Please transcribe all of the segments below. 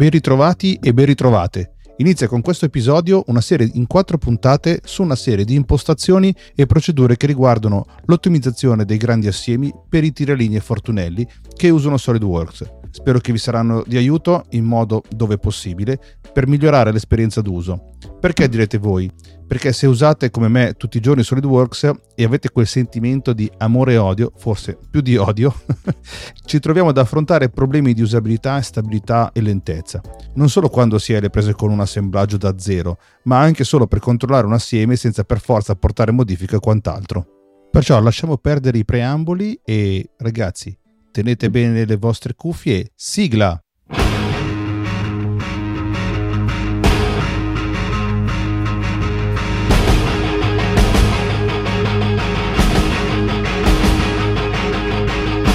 Ben ritrovati e ben ritrovate. Inizia con questo episodio una serie in quattro puntate su una serie di impostazioni e procedure che riguardano l'ottimizzazione dei grandi assiemi per i tiralinee Fortunelli che usano SolidWorks. Spero che vi saranno di aiuto in modo dove possibile per migliorare l'esperienza d'uso. Perché direte voi? Perché se usate come me tutti i giorni SolidWorks e avete quel sentimento di amore e odio, forse più di odio, ci troviamo ad affrontare problemi di usabilità, stabilità e lentezza. Non solo quando si è alle prese con un assemblaggio da zero, ma anche solo per controllare un assieme senza per forza apportare modifiche o quant'altro. Perciò lasciamo perdere i preamboli e ragazzi, tenete bene le vostre cuffie, sigla!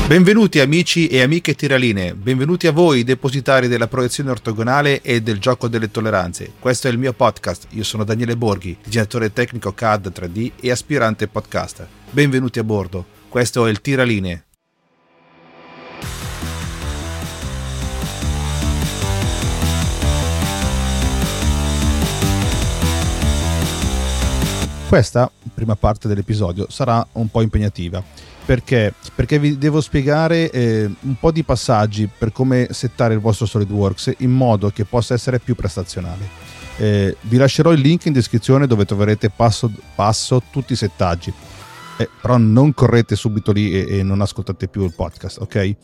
Benvenuti amici e amiche tiraline, benvenuti a voi depositari della proiezione ortogonale e del gioco delle tolleranze. Questo è il mio podcast, io sono Daniele Borghi, disegnatore tecnico CAD 3D e aspirante podcaster. Benvenuti a bordo, questo è il Tiraline. Questa prima parte dell'episodio sarà un po' impegnativa perché? Perché vi devo spiegare eh, un po' di passaggi per come settare il vostro SolidWorks in modo che possa essere più prestazionale. Eh, vi lascerò il link in descrizione dove troverete passo passo tutti i settaggi. Eh, però non correte subito lì e, e non ascoltate più il podcast, ok?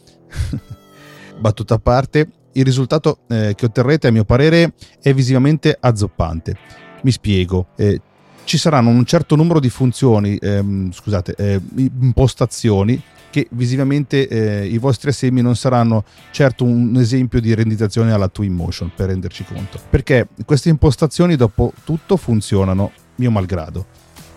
Battuta a parte, il risultato eh, che otterrete a mio parere è visivamente azzoppante. Mi spiego, eh, ci saranno un certo numero di funzioni, ehm, scusate, eh, impostazioni che visivamente eh, i vostri assemi non saranno certo un esempio di rendizzazione alla Twinmotion per renderci conto. Perché queste impostazioni dopo tutto funzionano, mio malgrado,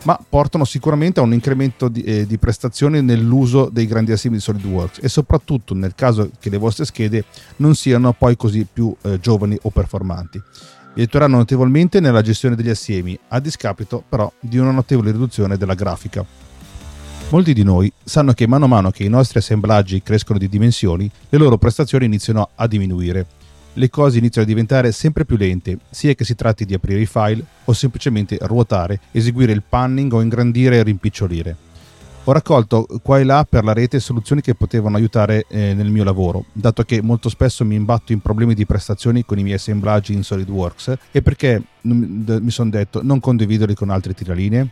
ma portano sicuramente a un incremento di, eh, di prestazioni nell'uso dei grandi assemi di SolidWorks e soprattutto nel caso che le vostre schede non siano poi così più eh, giovani o performanti vi aiuteranno notevolmente nella gestione degli assiemi, a discapito però di una notevole riduzione della grafica. Molti di noi sanno che mano a mano che i nostri assemblaggi crescono di dimensioni, le loro prestazioni iniziano a diminuire. Le cose iniziano a diventare sempre più lente, sia che si tratti di aprire i file o semplicemente ruotare, eseguire il panning o ingrandire e rimpicciolire. Ho raccolto qua e là per la rete soluzioni che potevano aiutare eh, nel mio lavoro, dato che molto spesso mi imbatto in problemi di prestazioni con i miei assemblaggi in SolidWorks e perché mi sono detto non condividerli con altre tiralinee.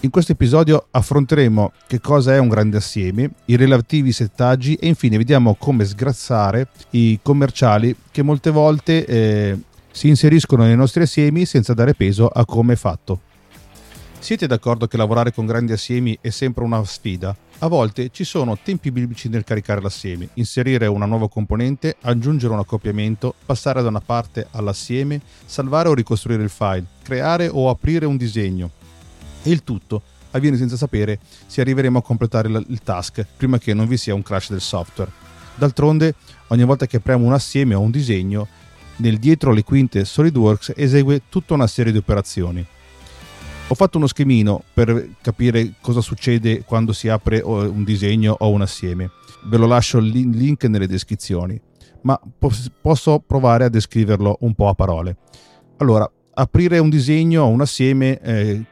In questo episodio affronteremo che cosa è un grande assieme, i relativi settaggi e infine vediamo come sgrazzare i commerciali che molte volte eh, si inseriscono nei nostri assiemi senza dare peso a come è fatto. Siete d'accordo che lavorare con grandi assiemi è sempre una sfida? A volte ci sono tempi biblici nel caricare l'assieme, inserire una nuova componente, aggiungere un accoppiamento, passare da una parte all'assieme, salvare o ricostruire il file, creare o aprire un disegno. E il tutto avviene senza sapere se arriveremo a completare il task prima che non vi sia un crash del software. D'altronde, ogni volta che apriamo un assieme o un disegno, nel dietro le quinte SolidWorks esegue tutta una serie di operazioni ho fatto uno schemino per capire cosa succede quando si apre un disegno o un assieme. Ve lo lascio il link nelle descrizioni, ma posso provare a descriverlo un po' a parole. Allora, aprire un disegno o un assieme eh,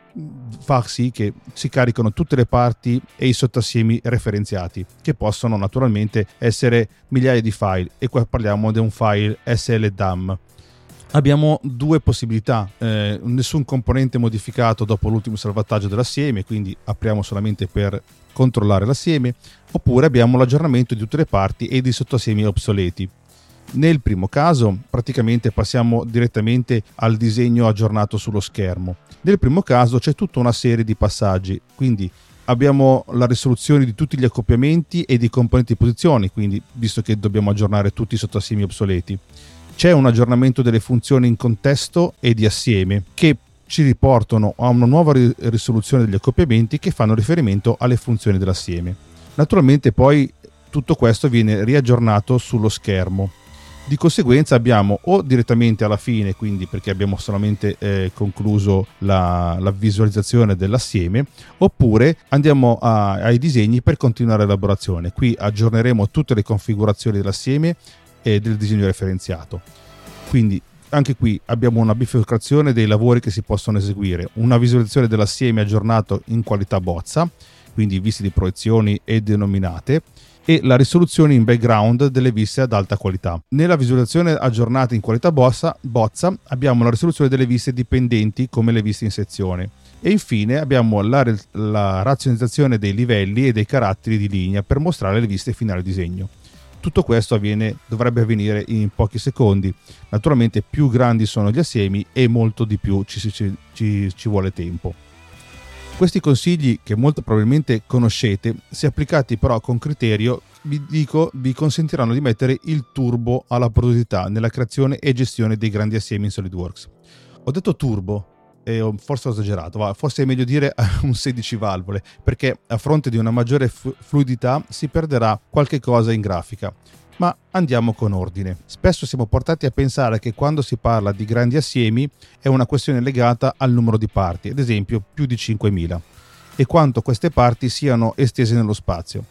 fa sì che si caricano tutte le parti e i sottassiemi referenziati, che possono naturalmente essere migliaia di file, e qua parliamo di un file SLDAM abbiamo due possibilità, eh, nessun componente modificato dopo l'ultimo salvataggio dell'assieme, quindi apriamo solamente per controllare l'assieme, oppure abbiamo l'aggiornamento di tutte le parti e di sottoassiemi obsoleti. Nel primo caso praticamente passiamo direttamente al disegno aggiornato sullo schermo. Nel primo caso c'è tutta una serie di passaggi, quindi abbiamo la risoluzione di tutti gli accoppiamenti e di componenti di posizioni, quindi visto che dobbiamo aggiornare tutti i sottoassiemi obsoleti c'è un aggiornamento delle funzioni in contesto e di assieme che ci riportano a una nuova risoluzione degli accoppiamenti che fanno riferimento alle funzioni dell'assieme. Naturalmente poi tutto questo viene riaggiornato sullo schermo. Di conseguenza abbiamo o direttamente alla fine, quindi perché abbiamo solamente eh, concluso la, la, visualizzazione dell'assieme, oppure andiamo a, ai disegni per continuare l'elaborazione. Qui aggiorneremo tutte le configurazioni dell'assieme e del disegno referenziato. Quindi anche qui abbiamo una bifurcazione dei lavori che si possono eseguire, una visualizzazione dell'assieme aggiornato in qualità bozza, quindi viste di proiezioni e denominate, e la risoluzione in background delle viste ad alta qualità. Nella visualizzazione aggiornata in qualità bozza, bozza abbiamo la risoluzione delle viste dipendenti come le viste in sezione. E infine abbiamo la, la razionalizzazione dei livelli e dei caratteri di linea per mostrare le viste finali disegno tutto questo avviene, dovrebbe avvenire in pochi secondi. Naturalmente più grandi sono gli assiemi e molto di più ci, ci, ci, ci vuole tempo. Questi consigli, che molto probabilmente conoscete, se applicati però con criterio, vi dico, vi consentiranno di mettere il turbo alla produttività nella creazione e gestione dei grandi assiemi in SolidWorks. Ho detto turbo, e forse ho esagerato, ma forse è meglio dire un 16 valvole, perché a fronte di una maggiore fluidità si perderà qualche cosa in grafica. Ma andiamo con ordine. Spesso siamo portati a pensare che quando si parla di grandi assiemi è una questione legata al numero di parti, ad esempio più di 5000, e quanto queste parti siano estese nello spazio.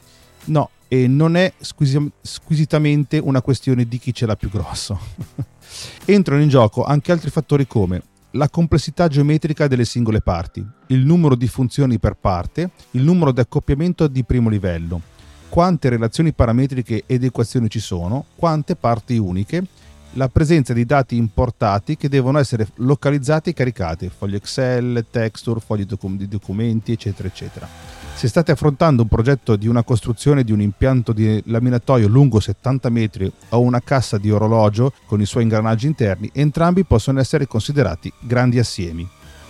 No, e non è squisi- squisitamente una questione di chi ce l'ha più grosso. Entrano in gioco anche altri fattori come la complessità geometrica delle singole parti, il numero di funzioni per parte, il numero di accoppiamento di primo livello, quante relazioni parametriche ed equazioni ci sono, quante parti uniche, la presenza di dati importati che devono essere localizzati e caricati, fogli Excel, texture, fogli di documenti, eccetera, eccetera. Se state affrontando un progetto di una costruzione di un impianto di laminatoio lungo 70 metri o una cassa di orologio con i suoi ingranaggi interni, entrambi possono essere considerati grandi assiemi.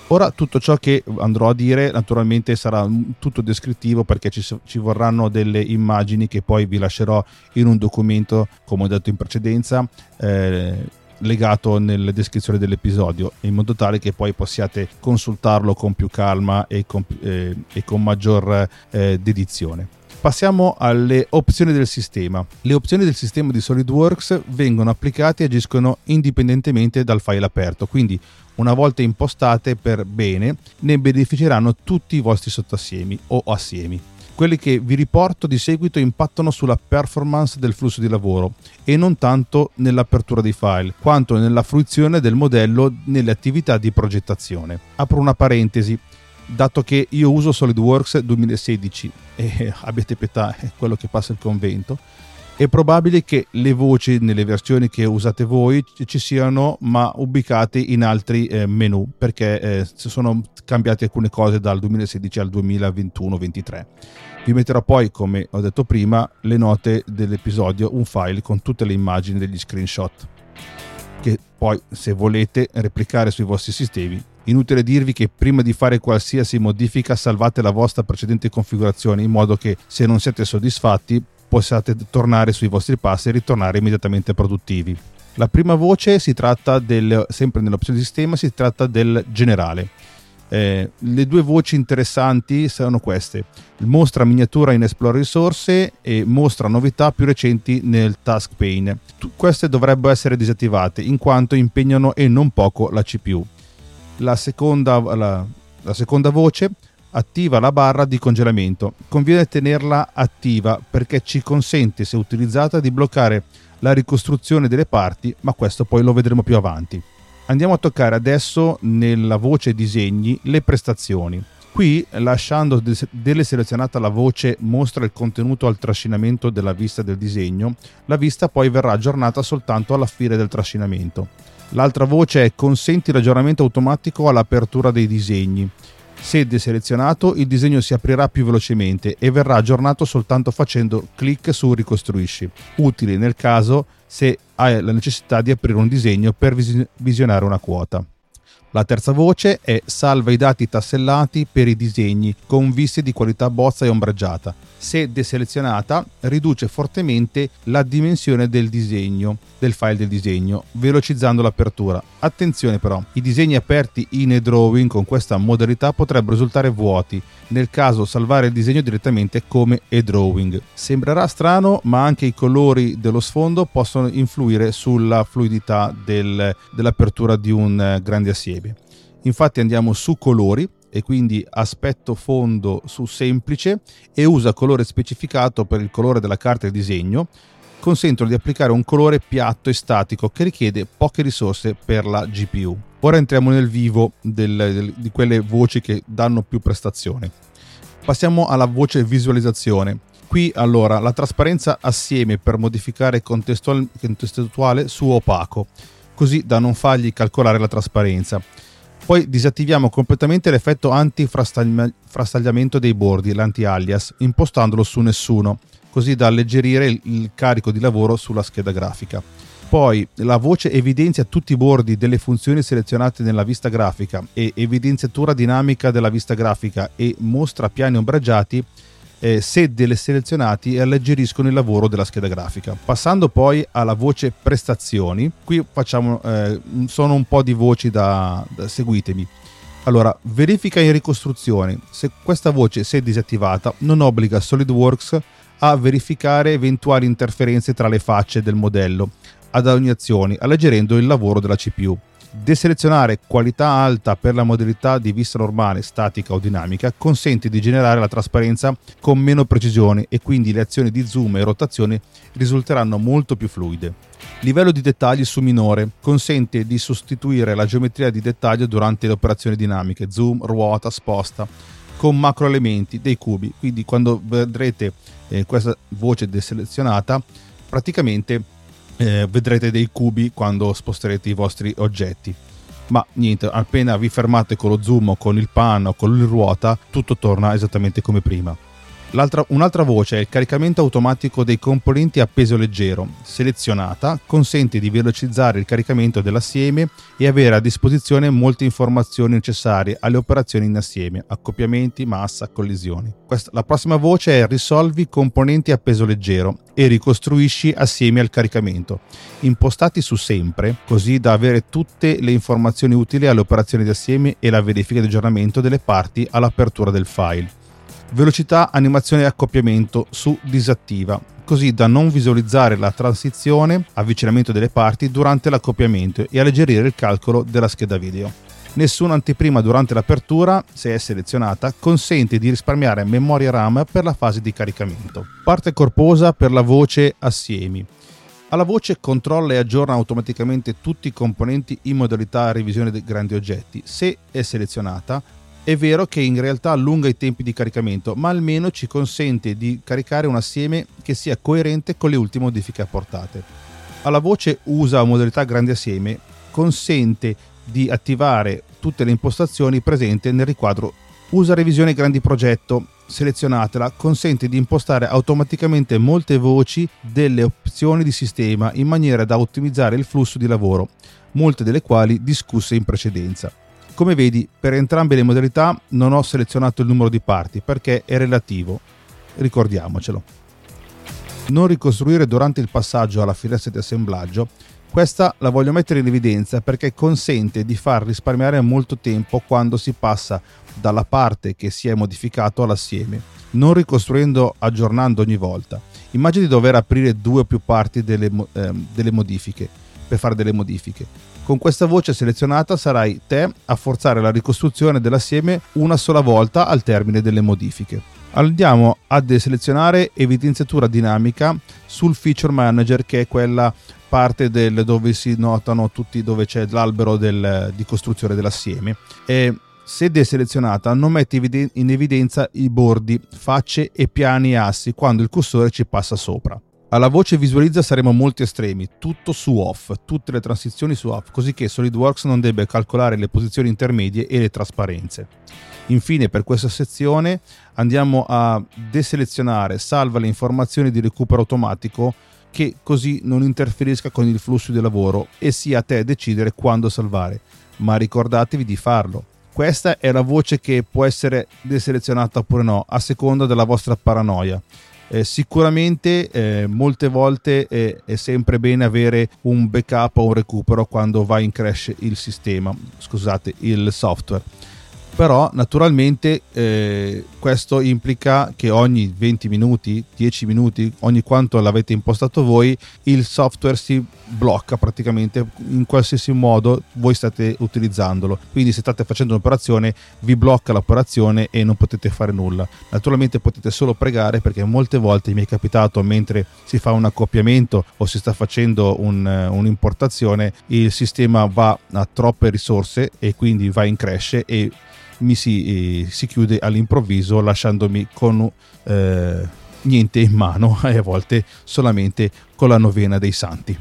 Ora tutto ciò che andrò a dire naturalmente sarà tutto descrittivo perché ci, ci, vorranno delle immagini che poi vi lascerò in un documento, come ho detto in precedenza, eh, legato nella descrizione dell'episodio, in modo tale che poi possiate consultarlo con più calma e con, eh, e con maggior eh, dedizione. Passiamo alle opzioni del sistema. Le opzioni del sistema di SolidWorks vengono applicate e agiscono indipendentemente dal file aperto, quindi una volta impostate per bene, ne beneficeranno tutti i vostri sottoassiemi o assiemi. Quelli che vi riporto di seguito impattano sulla performance del flusso di lavoro e non tanto nell'apertura dei file, quanto nella fruizione del modello nelle attività di progettazione. Apro una parentesi, dato che io uso SolidWorks 2016 e abbiate pietà, è quello che passa il convento, è probabile che le voci nelle versioni che usate voi ci siano ma ubicate in altri eh, menu perché eh, sono cambiate alcune cose dal 2016 al 2021-23 vi metterò poi come ho detto prima le note dell'episodio un file con tutte le immagini degli screenshot che poi se volete replicare sui vostri sistemi. Inutile dirvi che prima di fare qualsiasi modifica salvate la vostra precedente configurazione in modo che se non siete soddisfatti possiate tornare sui vostri passi e ritornare immediatamente produttivi. La prima voce si tratta del, sempre nell'opzione sistema, si tratta del generale. Eh, le due voci interessanti sono queste: mostra miniatura in Explore risorse e mostra novità più recenti nel task pane. queste dovrebbero essere disattivate in quanto impegnano e non poco la CPU. La seconda, la, la seconda voce attiva la barra di congelamento. Conviene tenerla attiva perché ci consente, se utilizzata, di bloccare la ricostruzione delle parti, ma questo poi lo vedremo più avanti. Andiamo a toccare adesso nella voce disegni le prestazioni. Qui, lasciando deleselezionata la voce mostra il contenuto al trascinamento della vista del disegno, la vista poi verrà aggiornata soltanto alla fine del trascinamento. L'altra voce è consenti l'aggiornamento automatico all'apertura dei disegni. Se deselezionato, il disegno si aprirà più velocemente e verrà aggiornato soltanto facendo clic su Ricostruisci, utile nel caso se hai la necessità di aprire un disegno per visionare una quota. La terza voce è salva i dati tassellati per i disegni con viste di qualità bozza e ombreggiata. Se deselezionata, riduce fortemente la dimensione del disegno, del file del disegno, velocizzando l'apertura. Attenzione però, i disegni aperti in e-drawing con questa modalità potrebbero risultare vuoti, nel caso salvare il disegno direttamente come e-drawing. Sembrerà strano, ma anche i colori dello sfondo possono influire sulla fluidità del, dell'apertura di un eh, grande assieme. Infatti andiamo su colori e quindi aspetto fondo su semplice e usa colore specificato per il colore della carta di disegno consentono di applicare un colore piatto e statico che richiede poche risorse per la GPU. Ora entriamo nel vivo del, del, di quelle voci che danno più prestazione. Passiamo alla voce visualizzazione. Qui allora la trasparenza assieme per modificare contestual, contestuale su opaco, così da non fargli calcolare la trasparenza. Poi disattiviamo completamente l'effetto antifrastagliamento dei bordi, l'anti-alias, impostandolo su nessuno, così da alleggerire il, carico di lavoro sulla scheda grafica. Poi la voce evidenzia tutti i bordi delle funzioni selezionate nella vista grafica e evidenziatura dinamica della vista grafica e mostra piani ombraggiati eh, se selezionati alleggeriscono il lavoro della scheda grafica. Passando poi alla voce prestazioni, qui facciamo, eh, sono un po' di voci da, da seguitemi. Allora, verifica in ricostruzione. Se questa voce se disattivata non obbliga SolidWorks a verificare eventuali interferenze tra le facce del modello ad ogni azione, alleggerendo il lavoro della CPU. Deselezionare qualità alta per la modalità di vista normale, statica o dinamica consente di generare la trasparenza con meno precisione e quindi le azioni di zoom e rotazione risulteranno molto più fluide. Livello di dettagli su minore consente di sostituire la geometria di dettaglio durante le operazioni dinamiche, zoom, ruota, sposta, con macro elementi dei cubi. Quindi quando vedrete eh, questa voce deselezionata, praticamente eh, vedrete dei cubi quando sposterete i vostri oggetti. Ma niente, appena vi fermate con lo zoom con il pan o con il ruota, tutto torna esattamente come prima. Un'altra voce è il caricamento automatico dei componenti a peso leggero. Selezionata, consente di velocizzare il caricamento dell'assieme e avere a disposizione molte informazioni necessarie alle operazioni in assieme, accoppiamenti, massa, collisioni. Questa, la prossima voce è risolvi componenti a peso leggero e ricostruisci assieme al caricamento, impostati su sempre, così da avere tutte le informazioni utili alle operazioni di assieme e la verifica di aggiornamento delle parti all'apertura del file velocità animazione e accoppiamento su disattiva, così da non visualizzare la transizione, avvicinamento delle parti durante l'accoppiamento e alleggerire il calcolo della scheda video. Nessuna anteprima durante l'apertura, se è selezionata, consente di risparmiare memoria RAM per la fase di caricamento. Parte corposa per la voce assiemi. Alla voce controlla e aggiorna automaticamente tutti i componenti in modalità revisione dei grandi oggetti. Se è selezionata, è vero che in realtà allunga i tempi di caricamento, ma almeno ci consente di caricare un assieme che sia coerente con le ultime modifiche apportate. Alla voce usa modalità grande assieme consente di attivare tutte le impostazioni presenti nel riquadro usa revisione grandi progetto selezionatela consente di impostare automaticamente molte voci delle opzioni di sistema in maniera da ottimizzare il flusso di lavoro molte delle quali discusse in precedenza come vedi, per entrambe le modalità non ho selezionato il numero di parti perché è relativo, ricordiamocelo. Non ricostruire durante il passaggio alla finestra di assemblaggio, questa la voglio mettere in evidenza perché consente di far risparmiare molto tempo quando si passa dalla parte che si è modificato all'assieme, non ricostruendo aggiornando ogni volta. Immagini di dover aprire due o più parti delle, eh, delle modifiche per fare delle modifiche con questa voce selezionata sarai te a forzare la ricostruzione dell'assieme una sola volta al termine delle modifiche. Andiamo a deselezionare evidenziatura dinamica sul feature manager che è quella parte del, dove si notano tutti dove c'è l'albero del, di costruzione dell'assieme e se deselezionata non metti in evidenza i bordi, facce e piani assi quando il cursore ci passa sopra. Alla voce visualizza saremo molto estremi, tutto su off, tutte le transizioni su off, così che SolidWorks non debba calcolare le posizioni intermedie e le trasparenze. Infine per questa sezione andiamo a deselezionare salva le informazioni di recupero automatico che così non interferisca con il flusso di lavoro e sia a te decidere quando salvare, ma ricordatevi di farlo. Questa è la voce che può essere deselezionata oppure no, a seconda della vostra paranoia. Eh, sicuramente eh, molte volte è, è, sempre bene avere un backup o un recupero quando va in crash il sistema, scusate, il software. Però naturalmente eh, questo implica che ogni 20 minuti, 10 minuti, ogni quanto l'avete impostato voi, il software si blocca praticamente in qualsiasi modo voi state utilizzandolo. Quindi se state facendo un'operazione vi blocca l'operazione e non potete fare nulla. Naturalmente potete solo pregare perché molte volte mi è capitato mentre si fa un accoppiamento o si sta facendo un, un'importazione, il sistema va a troppe risorse e quindi va in crash e mi si, eh, si chiude all'improvviso lasciandomi con eh, niente in mano e a volte solamente con la novena dei santi.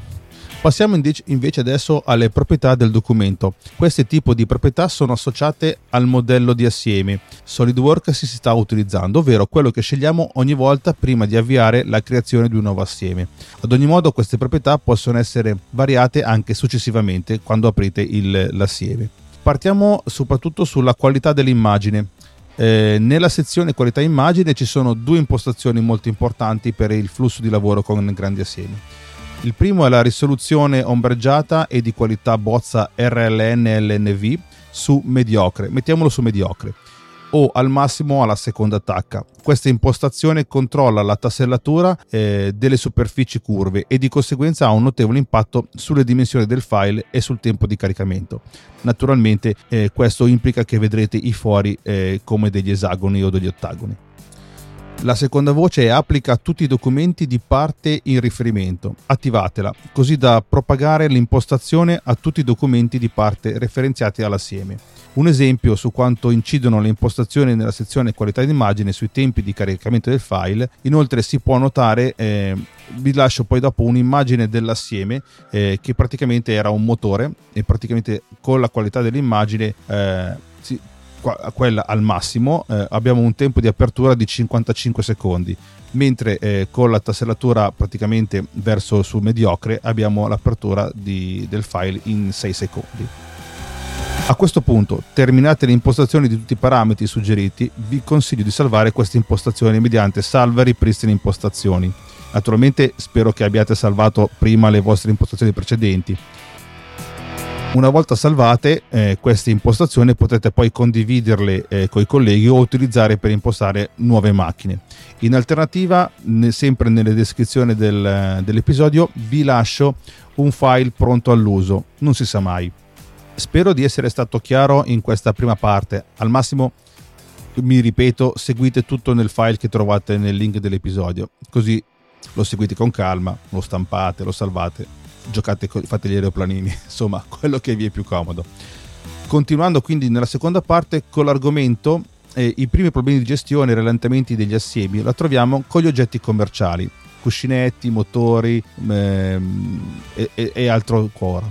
Passiamo invece adesso alle proprietà del documento. Questi tipi di proprietà sono associate al modello di assieme SolidWorks si sta utilizzando, ovvero quello che scegliamo ogni volta prima di avviare la creazione di un nuovo assieme. Ad ogni modo queste proprietà possono essere variate anche successivamente quando aprite il, l'assieme. Partiamo soprattutto sulla qualità dell'immagine. Eh, nella sezione qualità immagine ci sono due impostazioni molto importanti per il flusso di lavoro con grandi assiemi. Il primo è la risoluzione ombreggiata e di qualità bozza RLN-LNV su mediocre. Mettiamolo su mediocre o al massimo alla seconda tacca. Questa impostazione controlla la tassellatura eh, delle superfici curve e di conseguenza ha un notevole impatto sulle dimensioni del file e sul tempo di caricamento. Naturalmente eh, questo implica che vedrete i fori eh, come degli esagoni o degli ottagoni. La seconda voce è applica a tutti i documenti di parte in riferimento. Attivatela, così da propagare l'impostazione a tutti i documenti di parte referenziati all'assieme. Un esempio su quanto incidono le impostazioni nella sezione qualità d'immagine sui tempi di caricamento del file. Inoltre si può notare, eh, vi lascio poi dopo un'immagine dell'assieme eh, che praticamente era un motore e praticamente con la qualità dell'immagine eh, si, quella al massimo eh, abbiamo un tempo di apertura di 55 secondi mentre eh, con la tassellatura praticamente verso sul mediocre abbiamo l'apertura di, del file in 6 secondi a questo punto, terminate le impostazioni di tutti i parametri suggeriti, vi consiglio di salvare queste impostazioni mediante salva ripristina impostazioni. Naturalmente spero che abbiate salvato prima le vostre impostazioni precedenti. Una volta salvate eh, queste impostazioni potete poi condividerle eh, con i colleghi o utilizzare per impostare nuove macchine. In alternativa, ne, sempre nelle descrizioni del, dell'episodio, vi lascio un file pronto all'uso, non si sa mai. Spero di essere stato chiaro in questa prima parte. Al massimo, mi ripeto, seguite tutto nel file che trovate nel link dell'episodio, così lo seguite con calma, lo stampate, lo salvate, giocate, fate gli aeroplanini, insomma, quello che vi è più comodo. Continuando quindi nella seconda parte con l'argomento eh, i primi problemi di gestione e rallentamenti degli assiemi la troviamo con gli oggetti commerciali, cuscinetti, motori ehm, e, e, altro ancora.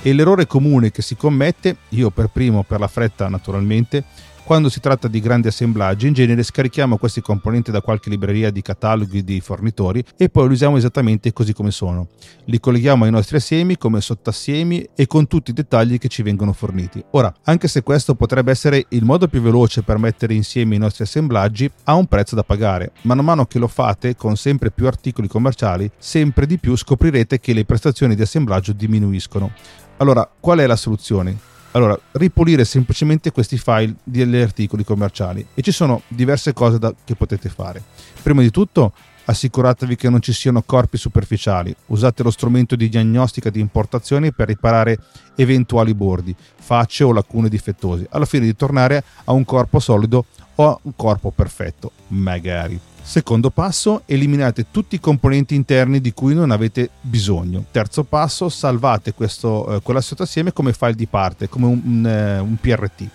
E l'errore comune che si commette, io per primo per la fretta naturalmente, quando si tratta di grandi assemblaggi, in genere scarichiamo questi componenti da qualche libreria di cataloghi di fornitori e poi li usiamo esattamente così come sono. Li colleghiamo ai nostri assiemi come sottassiemi e con tutti i dettagli che ci vengono forniti. Ora, anche se questo potrebbe essere il modo più veloce per mettere insieme i nostri assemblaggi, ha un prezzo da pagare. Man mano che lo fate con sempre più articoli commerciali, sempre di più scoprirete che le prestazioni di assemblaggio diminuiscono. Allora, qual è la soluzione? Allora, ripulire semplicemente questi file degli articoli commerciali e ci sono diverse cose da, che potete fare. Prima di tutto, assicuratevi che non ci siano corpi superficiali. Usate lo strumento di diagnostica di importazione per riparare eventuali bordi, facce o lacune difettose, alla fine di tornare a un corpo solido o a un corpo perfetto, magari. Secondo passo, eliminate tutti i componenti interni di cui non avete bisogno. Terzo passo, salvate questo, eh, quell'assetto assieme come file di parte, come un, un, eh, un PRT.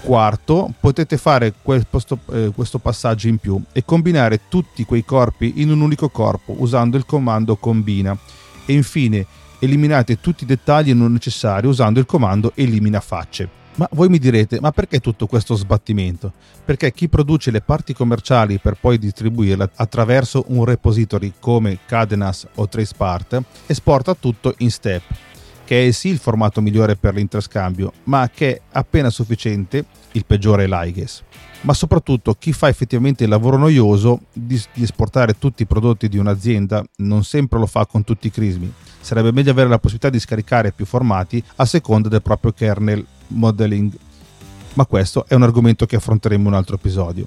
Quarto, potete fare questo, eh, questo, passaggio in più e combinare tutti quei corpi in un unico corpo usando il comando combina. E infine, eliminate tutti i dettagli non necessari usando il comando elimina facce. Ma voi mi direte, ma perché tutto questo sbattimento? Perché chi produce le parti commerciali per poi distribuirle attraverso un repository come Cadenas o Tracepart esporta tutto in step, che è sì il formato migliore per l'interscambio, ma che è appena sufficiente, il peggiore è l'IGES. Ma soprattutto chi fa effettivamente il lavoro noioso di, di esportare tutti i prodotti di un'azienda non sempre lo fa con tutti i crismi. Sarebbe meglio avere la possibilità di scaricare più formati a seconda del proprio kernel modeling. Ma questo è un argomento che affronteremo in un altro episodio.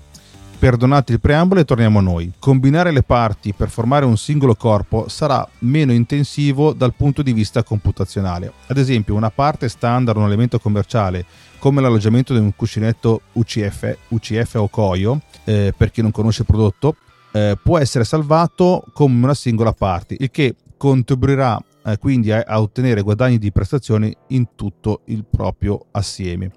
Perdonate il preambolo e torniamo a noi. Combinare le parti per formare un singolo corpo sarà meno intensivo dal punto di vista computazionale. Ad esempio, una parte standard, un elemento commerciale, come l'alloggiamento di un cuscinetto UCF, UCF o Coio, eh, per chi non conosce il prodotto, eh, può essere salvato come una singola parte, il che contribuirà eh, quindi a, a ottenere guadagni di prestazioni in tutto il proprio assieme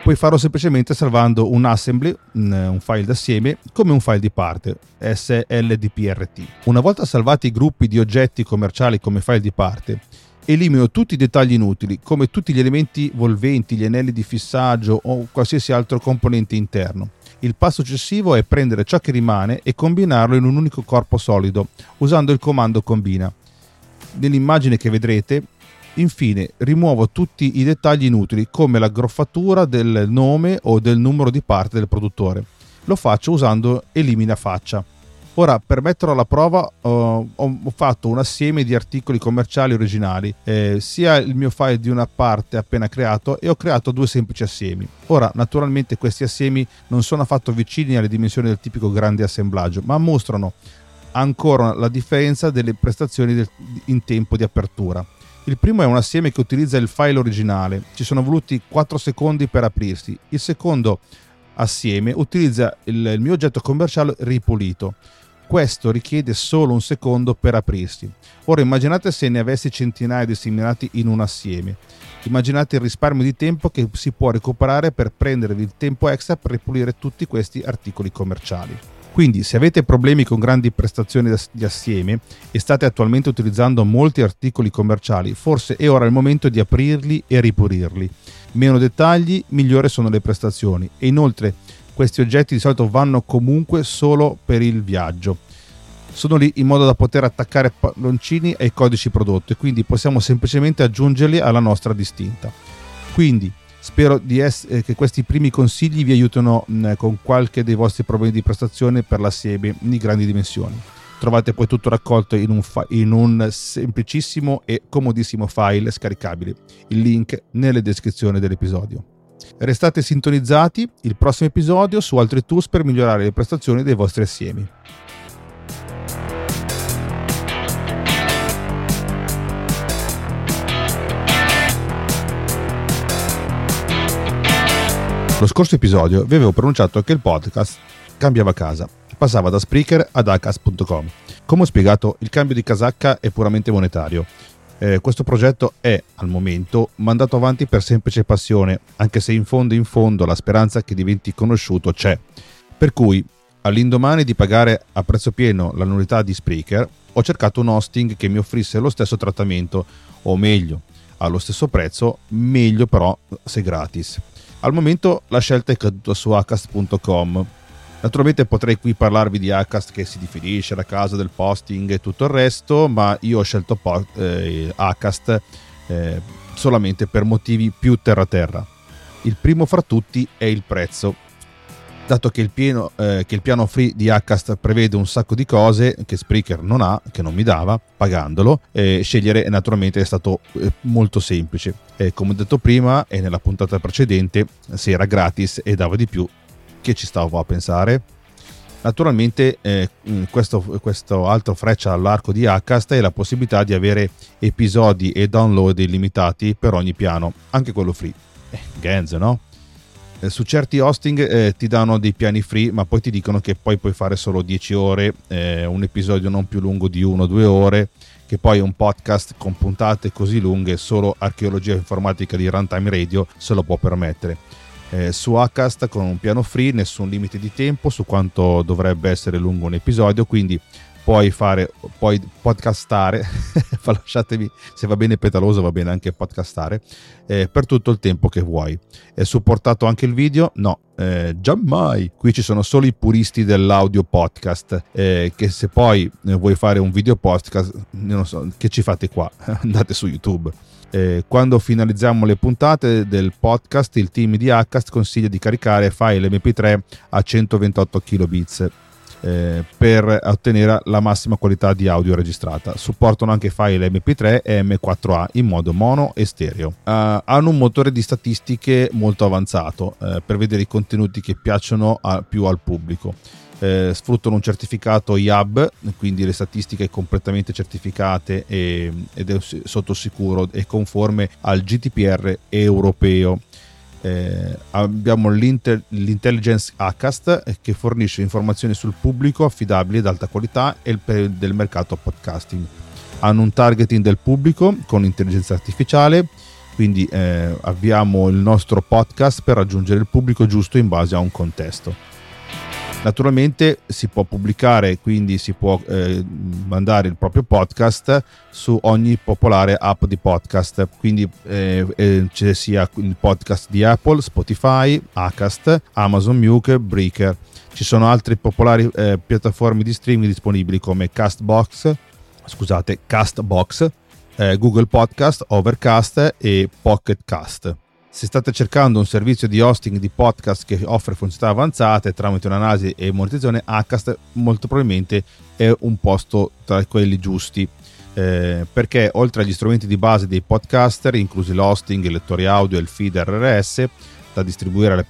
puoi farlo semplicemente salvando un assembly, un file d'assieme, come un file di parte, SLDPRT. Una volta salvati i gruppi di oggetti commerciali come file di parte, elimino tutti i dettagli inutili, come tutti gli elementi volventi, gli anelli di fissaggio o qualsiasi altro componente interno. Il passo successivo è prendere ciò che rimane e combinarlo in un unico corpo solido, usando il comando combina. Nell'immagine che vedrete Infine, rimuovo tutti i dettagli inutili come la groffatura del nome o del numero di parte del produttore. Lo faccio usando elimina faccia. Ora, per metterlo alla prova, uh, ho fatto un assieme di articoli commerciali originali, eh, sia il mio file di una parte appena creato e ho creato due semplici assiemi. Ora, naturalmente questi assiemi non sono affatto vicini alle dimensioni del tipico grande assemblaggio, ma mostrano ancora la differenza delle prestazioni del, in tempo di apertura. Il primo è un assieme che utilizza il file originale, ci sono voluti 4 secondi per aprirsi. Il secondo assieme utilizza il, il mio oggetto commerciale ripulito. Questo richiede solo un secondo per aprirsi. Ora immaginate se ne avessi centinaia disseminati in un assieme. Immaginate il risparmio di tempo che si può recuperare per prendervi il tempo extra per ripulire tutti questi articoli commerciali. Quindi se avete problemi con grandi prestazioni di assieme e state attualmente utilizzando molti articoli commerciali, forse è ora il momento di aprirli e ripulirli. Meno dettagli, migliori sono le prestazioni e inoltre questi oggetti di solito vanno comunque solo per il viaggio. Sono lì in modo da poter attaccare palloncini ai codici prodotti, quindi possiamo semplicemente aggiungerli alla nostra distinta. Quindi Spero ess- eh, che questi primi consigli vi aiutino mh, con qualche dei vostri problemi di prestazione per la sebe di grandi dimensioni. Trovate poi tutto raccolto in un, fa- in un semplicissimo e comodissimo file scaricabile. Il link nelle descrizioni dell'episodio. Restate sintonizzati, il prossimo episodio su altri tools per migliorare le prestazioni dei vostri assiemi. Lo scorso episodio vi avevo pronunciato che il podcast cambiava casa, passava da Spreaker ad acast.com. Come ho spiegato, il cambio di casacca è puramente monetario. Eh, questo progetto è, al momento, mandato avanti per semplice passione, anche se in fondo in fondo la speranza che diventi conosciuto c'è. Per cui, all'indomani di pagare a prezzo pieno l'annualità di Spreaker, ho cercato un hosting che mi offrisse lo stesso trattamento, o meglio, allo stesso prezzo, meglio però se gratis. Al momento la scelta è caduta su acast.com. Naturalmente potrei qui parlarvi di Acast che si definisce la casa del posting e tutto il resto, ma io ho scelto po- eh, Acast eh, solamente per motivi più terra-terra. Il primo fra tutti è il prezzo dato che il, pieno, eh, che il, piano free di Acast prevede un sacco di cose che Spreaker non ha, che non mi dava, pagandolo, eh, scegliere naturalmente è stato eh, molto semplice. come detto prima e nella puntata precedente, se era gratis e dava di più, che ci stavo a pensare? Naturalmente eh, questo, questo, altro freccia all'arco di Acast è la possibilità di avere episodi e download illimitati per ogni piano, anche quello free. Eh, Genze, no? Eh, su certi hosting eh, ti danno dei piani free, ma poi ti dicono che poi puoi fare solo 10 ore, eh, un episodio non più lungo di 1-2 ore, che poi un podcast con puntate così lunghe, solo archeologia informatica di Runtime Radio se lo può permettere. Eh, su Acast con un piano free nessun limite di tempo su quanto dovrebbe essere lungo un episodio, quindi puoi fare, puoi podcastare, lasciatemi, se va bene petaloso va bene anche podcastare, eh, per tutto il tempo che vuoi. È supportato anche il video? No, eh, mai. Qui ci sono solo i puristi dell'audio podcast, eh, che se poi eh, vuoi fare un video podcast, non so, che ci fate qua? Andate su YouTube. Eh, quando finalizziamo le puntate del podcast, il team di Acast consiglia di caricare file MP3 a 128 kilobits eh, per ottenere la massima qualità di audio registrata. Supportano anche file MP3 e M4A in modo mono e stereo. Uh, hanno un motore di statistiche molto avanzato uh, per vedere i contenuti che piacciono a, più al pubblico. Eh, sfruttano un certificato IAB, quindi le statistiche completamente certificate e, ed è sotto sicuro e conforme al GDPR europeo eh, abbiamo l'intelligence ACAST eh, che fornisce informazioni sul pubblico affidabili ed alta qualità e il, del mercato podcasting. Hanno un targeting del pubblico con intelligenza artificiale, quindi eh, avviamo il nostro podcast per raggiungere il pubblico giusto in base a un contesto. Naturalmente si può pubblicare, quindi si può eh, mandare il proprio podcast su ogni popolare app di podcast, quindi eh, eh, c'è sia il podcast di Apple, Spotify, Acast, Amazon Music, Breaker. Ci sono altre popolari eh, piattaforme di streaming disponibili come Castbox, scusate, Castbox, eh, Google Podcast, Overcast e Pocket Cast. Se state cercando un servizio di hosting di podcast che offre funzionalità avanzate tramite un'analisi e monetizzazione, Acast molto probabilmente è un posto tra quelli giusti. Eh, perché oltre agli strumenti di base dei podcaster, inclusi l'hosting, i lettori audio e il feed RRS, da distribuire alle,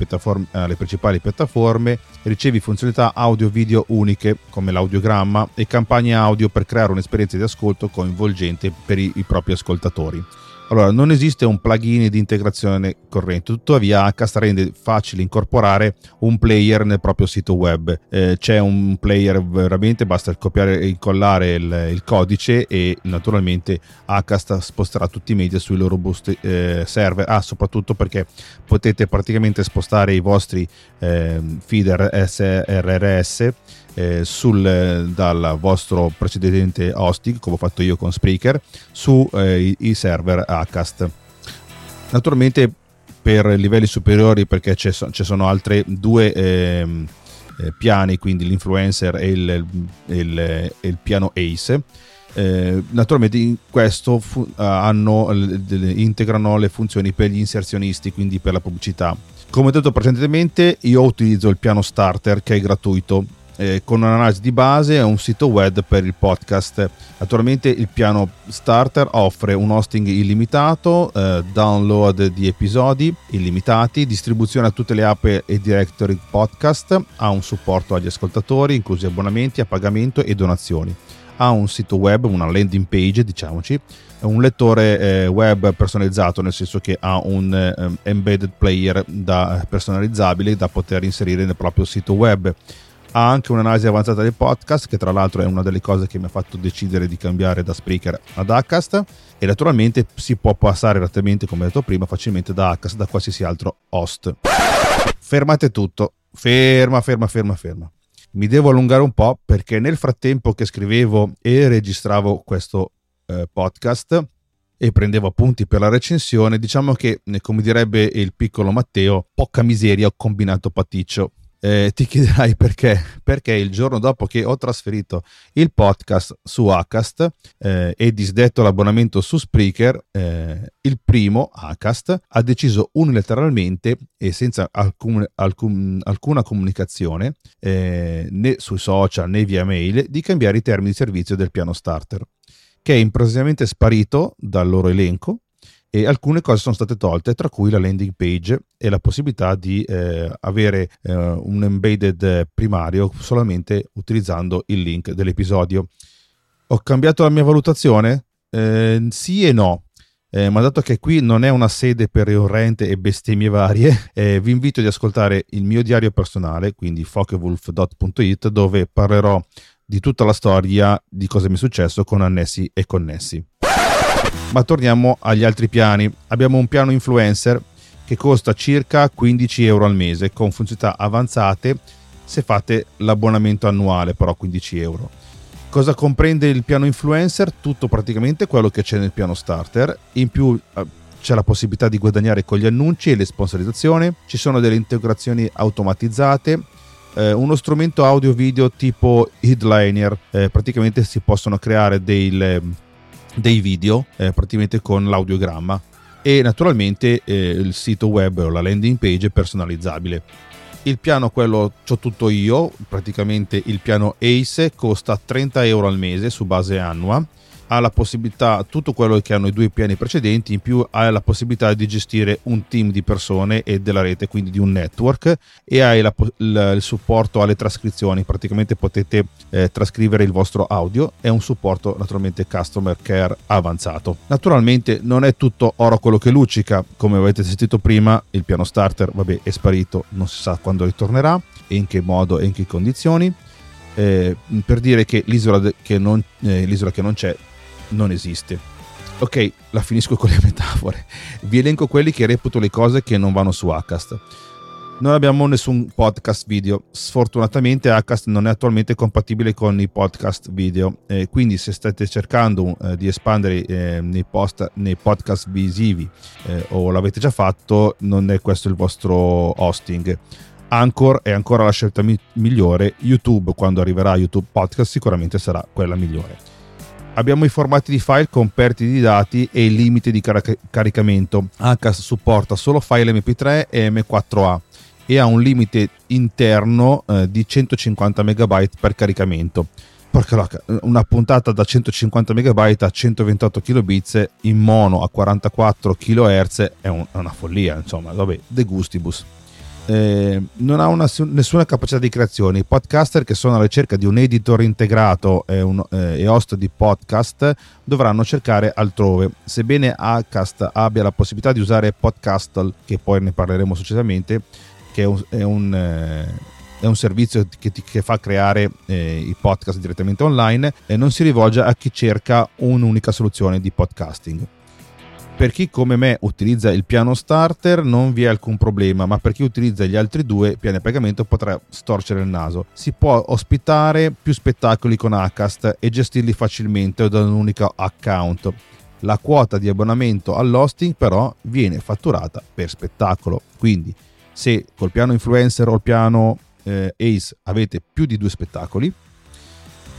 alle, principali piattaforme, ricevi funzionalità audio-video uniche come l'audiogramma e campagne audio per creare un'esperienza di ascolto coinvolgente per i, i propri ascoltatori. Allora, non esiste un plugin di integrazione corrente, tuttavia Acast rende facile incorporare un player nel proprio sito web. Eh, c'è un player veramente, basta copiare e incollare il, il, codice e naturalmente Acast sposterà tutti i media sui loro boost, eh, server. Ah, soprattutto perché potete praticamente spostare i vostri eh, feeder SRRS eh, sul, dal vostro precedente hosting, come ho fatto io con Spreaker, sui eh, server Acast. Naturalmente per livelli superiori, perché ci sono altre due ehm, eh, piani, quindi l'influencer e il, il, il piano ACE. Eh, naturalmente in questo uh, hanno, integrano le funzioni per gli inserzionisti, quindi per la pubblicità. Come detto precedentemente, io utilizzo il piano starter che è gratuito eh, con un'analisi di base e un sito web per il podcast. Attualmente il piano starter offre un hosting illimitato, eh, download di episodi illimitati, distribuzione a tutte le app e directory podcast, ha un supporto agli ascoltatori, inclusi abbonamenti a pagamento e donazioni. Ha un sito web, una landing page, diciamoci, un lettore eh, web personalizzato, nel senso che ha un eh, embedded player da, personalizzabile da poter inserire nel proprio sito web ha anche un'analisi avanzata del podcast, che tra l'altro è una delle cose che mi ha fatto decidere di cambiare da Spreaker ad Acast. E naturalmente si può passare direttamente, come detto prima, facilmente da Acast da qualsiasi altro host. Fermate tutto. Ferma, ferma, ferma, ferma. Mi devo allungare un po' perché nel frattempo che scrivevo e registravo questo eh, podcast e prendevo appunti per la recensione, diciamo che, come direbbe il piccolo Matteo, poca miseria ho combinato paticcio eh, ti chiederai perché? Perché il giorno dopo che ho trasferito il podcast su Acast eh, e disdetto l'abbonamento su Spreaker, eh, il primo, Acast, ha deciso unilateralmente e senza alcun, alcun, alcuna comunicazione eh, né sui social né via mail di cambiare i termini di servizio del piano starter, che è improvvisamente sparito dal loro elenco e alcune cose sono state tolte, tra cui la landing page e la possibilità di eh, avere eh, un embedded primario solamente utilizzando il link dell'episodio. Ho cambiato la mia valutazione? Eh, sì e no. Eh, ma dato che qui non è una sede per riorrente e bestemmie varie, eh, vi invito ad ascoltare il mio diario personale, quindi fokewolf.it, dove parlerò di tutta la storia di cosa mi è successo con annessi e connessi. Ma torniamo agli altri piani. Abbiamo un piano influencer che costa circa 15 euro al mese con funzionalità avanzate se fate l'abbonamento annuale, però 15 euro. Cosa comprende il piano influencer? Tutto praticamente quello che c'è nel piano starter. In più eh, c'è la possibilità di guadagnare con gli annunci e le sponsorizzazioni, ci sono delle integrazioni automatizzate, eh, uno strumento audio video tipo Headliner, eh, praticamente si possono creare dei dei video eh, praticamente con l'audiogramma e naturalmente eh, il sito web o la landing page personalizzabile. Il piano quello c'ho tutto io, praticamente il piano Ace costa 30 euro al mese su base annua ha la possibilità, tutto quello che hanno i due piani precedenti, in più hai la possibilità di gestire un team di persone e della rete, quindi di un network e hai la, il, il, supporto alle trascrizioni, praticamente potete eh, trascrivere il vostro audio e un supporto naturalmente customer care avanzato. Naturalmente non è tutto oro quello che luccica, come avete sentito prima, il piano starter vabbè, è sparito, non si sa quando ritornerà e in che modo e in che condizioni. Eh, per dire che l'isola, che non, eh, l'isola che non c'è non esiste. Ok, la finisco con le metafore. Vi elenco quelli che reputo le cose che non vanno su Acast. Non abbiamo nessun podcast video. Sfortunatamente Acast non è attualmente compatibile con i podcast video. Eh, quindi se state cercando eh, di espandere eh, nei, post, nei, podcast visivi eh, o l'avete già fatto, non è questo il vostro hosting. Anchor è ancora la scelta mi- migliore. YouTube, quando arriverà YouTube Podcast, sicuramente sarà quella migliore abbiamo i formati di file con perdite di dati e il limite di car- caricamento. Acast supporta solo file MP3 e M4A e ha un limite interno eh, di 150 MB per caricamento. Porca locca, una puntata da 150 MB a 128 kbps in mono a 44 kHz è, un, è una follia, insomma, vabbè, de gustibus eh, non ha una, nessuna capacità di creazione. I podcaster che sono alla ricerca di un editor integrato e, un, eh, e host di podcast dovranno cercare altrove. Sebbene Acast abbia la possibilità di usare Podcastle, che poi ne parleremo successivamente, che è un, è un, eh, è un servizio che, ti, che, fa creare eh, i podcast direttamente online, e non si rivolge a chi cerca un'unica soluzione di podcasting. Per chi come me utilizza il piano starter non vi è alcun problema, ma per chi utilizza gli altri due piani a pagamento potrà storcere il naso. Si può ospitare più spettacoli con Acast e gestirli facilmente da un unico account. La quota di abbonamento all'hosting però viene fatturata per spettacolo, quindi se col piano influencer o il piano eh, Ace avete più di due spettacoli,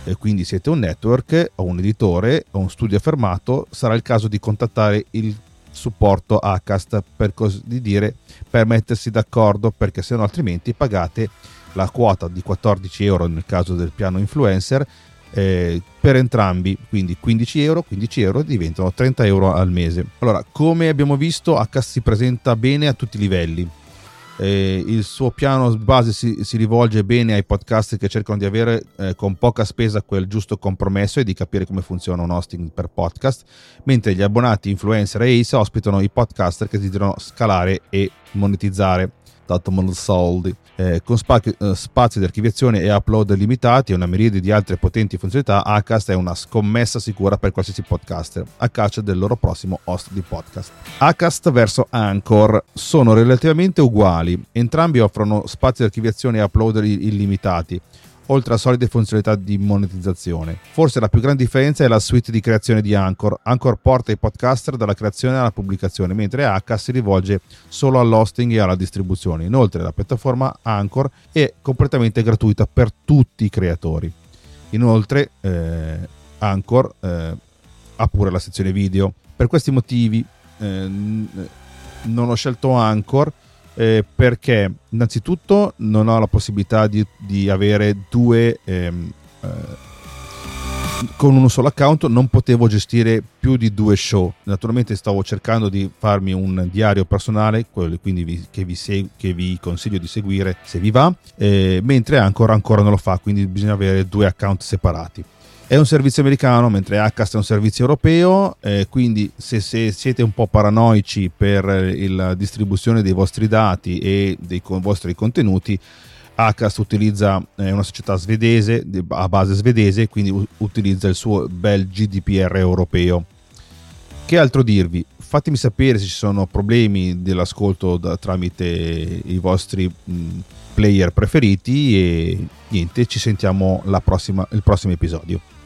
e quindi siete un network o un editore o un studio affermato, sarà il caso di contattare il supporto Acast per così dire per mettersi d'accordo perché se no altrimenti pagate la quota di 14 euro nel caso del piano influencer eh, per entrambi. Quindi 15 euro 15 euro diventano 30 euro al mese. Allora come abbiamo visto Acast si presenta bene a tutti i livelli eh, il suo piano base si, si, rivolge bene ai podcast che cercano di avere eh, con poca spesa quel giusto compromesso e di capire come funziona un hosting per podcast, mentre gli abbonati influencer e ACE ospitano i podcaster che desiderano scalare e monetizzare dato soldi. Eh, con spazi, eh, spazi di archiviazione e upload limitati e una miriade di altre potenti funzionalità, Acast è una scommessa sicura per qualsiasi podcaster a caccia del loro prossimo host di podcast. Acast verso Anchor sono relativamente uguali, entrambi offrono spazi di archiviazione e upload illimitati oltre a solide funzionalità di monetizzazione. Forse la più grande differenza è la suite di creazione di Anchor. Anchor porta i podcaster dalla creazione alla pubblicazione, mentre H si rivolge solo all'hosting e alla distribuzione. Inoltre la piattaforma Anchor è completamente gratuita per tutti i creatori. Inoltre eh, Anchor eh, ha pure la sezione video. Per questi motivi eh, non ho scelto Anchor eh, perché innanzitutto non ho la possibilità di, di avere due ehm, eh, con uno solo account non potevo gestire più di due show. Naturalmente stavo cercando di farmi un diario personale quindi vi, che, vi seg- che, vi consiglio di seguire se vi va eh, mentre ancora ancora non lo fa quindi bisogna avere due account separati è un servizio americano, mentre Acast è un servizio europeo, eh, quindi se, se, siete un po' paranoici per la distribuzione dei vostri dati e dei co- vostri contenuti, Acast utilizza è una società svedese a base svedese, quindi u- utilizza il suo bel GDPR europeo. Che altro dirvi? Fatemi sapere se ci sono problemi dell'ascolto da, tramite i vostri mh, player preferiti e niente, ci sentiamo prossima, il prossimo episodio.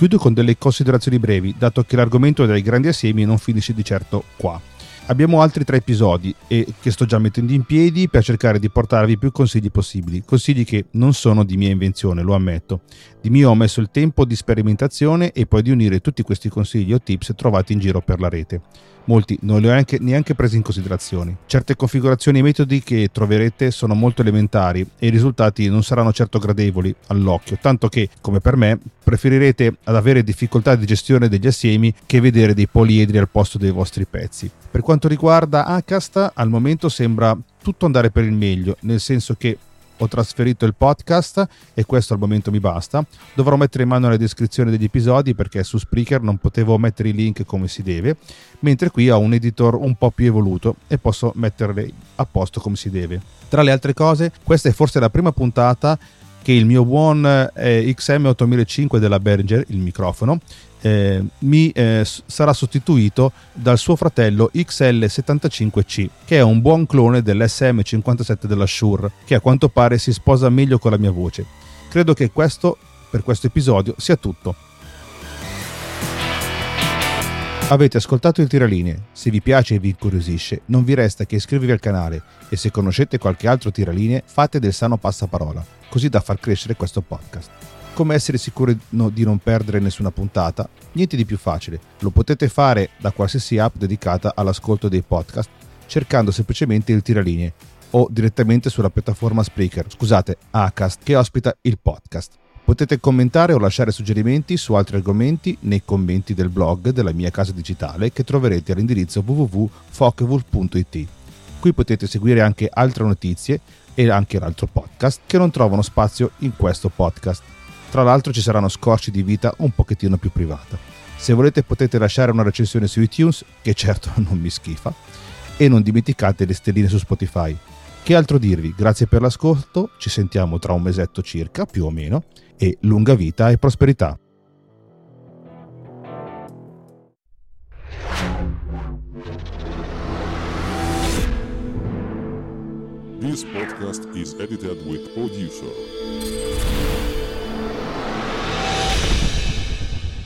Chiudo con delle considerazioni brevi, dato che l'argomento dei grandi assiemi non finisce di certo qua. Abbiamo altri tre episodi e che sto già mettendo in piedi per cercare di portarvi più consigli possibili, consigli che non sono di mia invenzione, lo ammetto. Di mio ho messo il tempo di sperimentazione e poi di unire tutti questi consigli o tips trovati in giro per la rete. Molti non li ho neanche, neanche presi in considerazione. Certe configurazioni e metodi che troverete sono molto elementari e i risultati non saranno certo gradevoli all'occhio, tanto che, come per me, preferirete ad avere difficoltà di gestione degli assiemi che vedere dei poliedri al posto dei vostri pezzi. Per quanto riguarda Acast, al momento sembra tutto andare per il meglio, nel senso che ho trasferito il podcast e questo al momento mi basta. Dovrò mettere in mano la descrizione degli episodi perché su Spreaker non potevo mettere i link come si deve, mentre qui ho un editor un po' più evoluto e posso metterli a posto come si deve. Tra le altre cose, questa è forse la prima puntata che il mio buon eh, XM8005 della Behringer, il microfono, eh, mi eh, sarà sostituito dal suo fratello XL75C, che è un buon clone dell'SM57 della Shure, che a quanto pare si sposa meglio con la mia voce. Credo che questo, per questo episodio, sia tutto. Avete ascoltato il tiralinee. Se vi piace e vi incuriosisce, non vi resta che iscrivervi al canale e se conoscete qualche altro tiralinee, fate del sano passaparola, così da far crescere questo podcast. Come essere sicuri di non perdere nessuna puntata? Niente di più facile. Lo potete fare da qualsiasi app dedicata all'ascolto dei podcast, cercando semplicemente il tiralinee o direttamente sulla piattaforma Spreaker, scusate, Acast, che ospita il podcast. Potete commentare o lasciare suggerimenti su altri argomenti nei commenti del blog della mia casa digitale che troverete all'indirizzo www.fockewool.it. Qui potete seguire anche altre notizie e anche l'altro podcast che non trovano spazio in questo podcast. Tra l'altro ci saranno scorci di vita un pochettino più privata. Se volete potete lasciare una recensione su iTunes, che certo non mi schifa, e non dimenticate le stelline su Spotify. Che altro dirvi? Grazie per l'ascolto, ci sentiamo tra un mesetto circa, più o meno, e lunga vita e prosperità. This podcast is edited with Producer.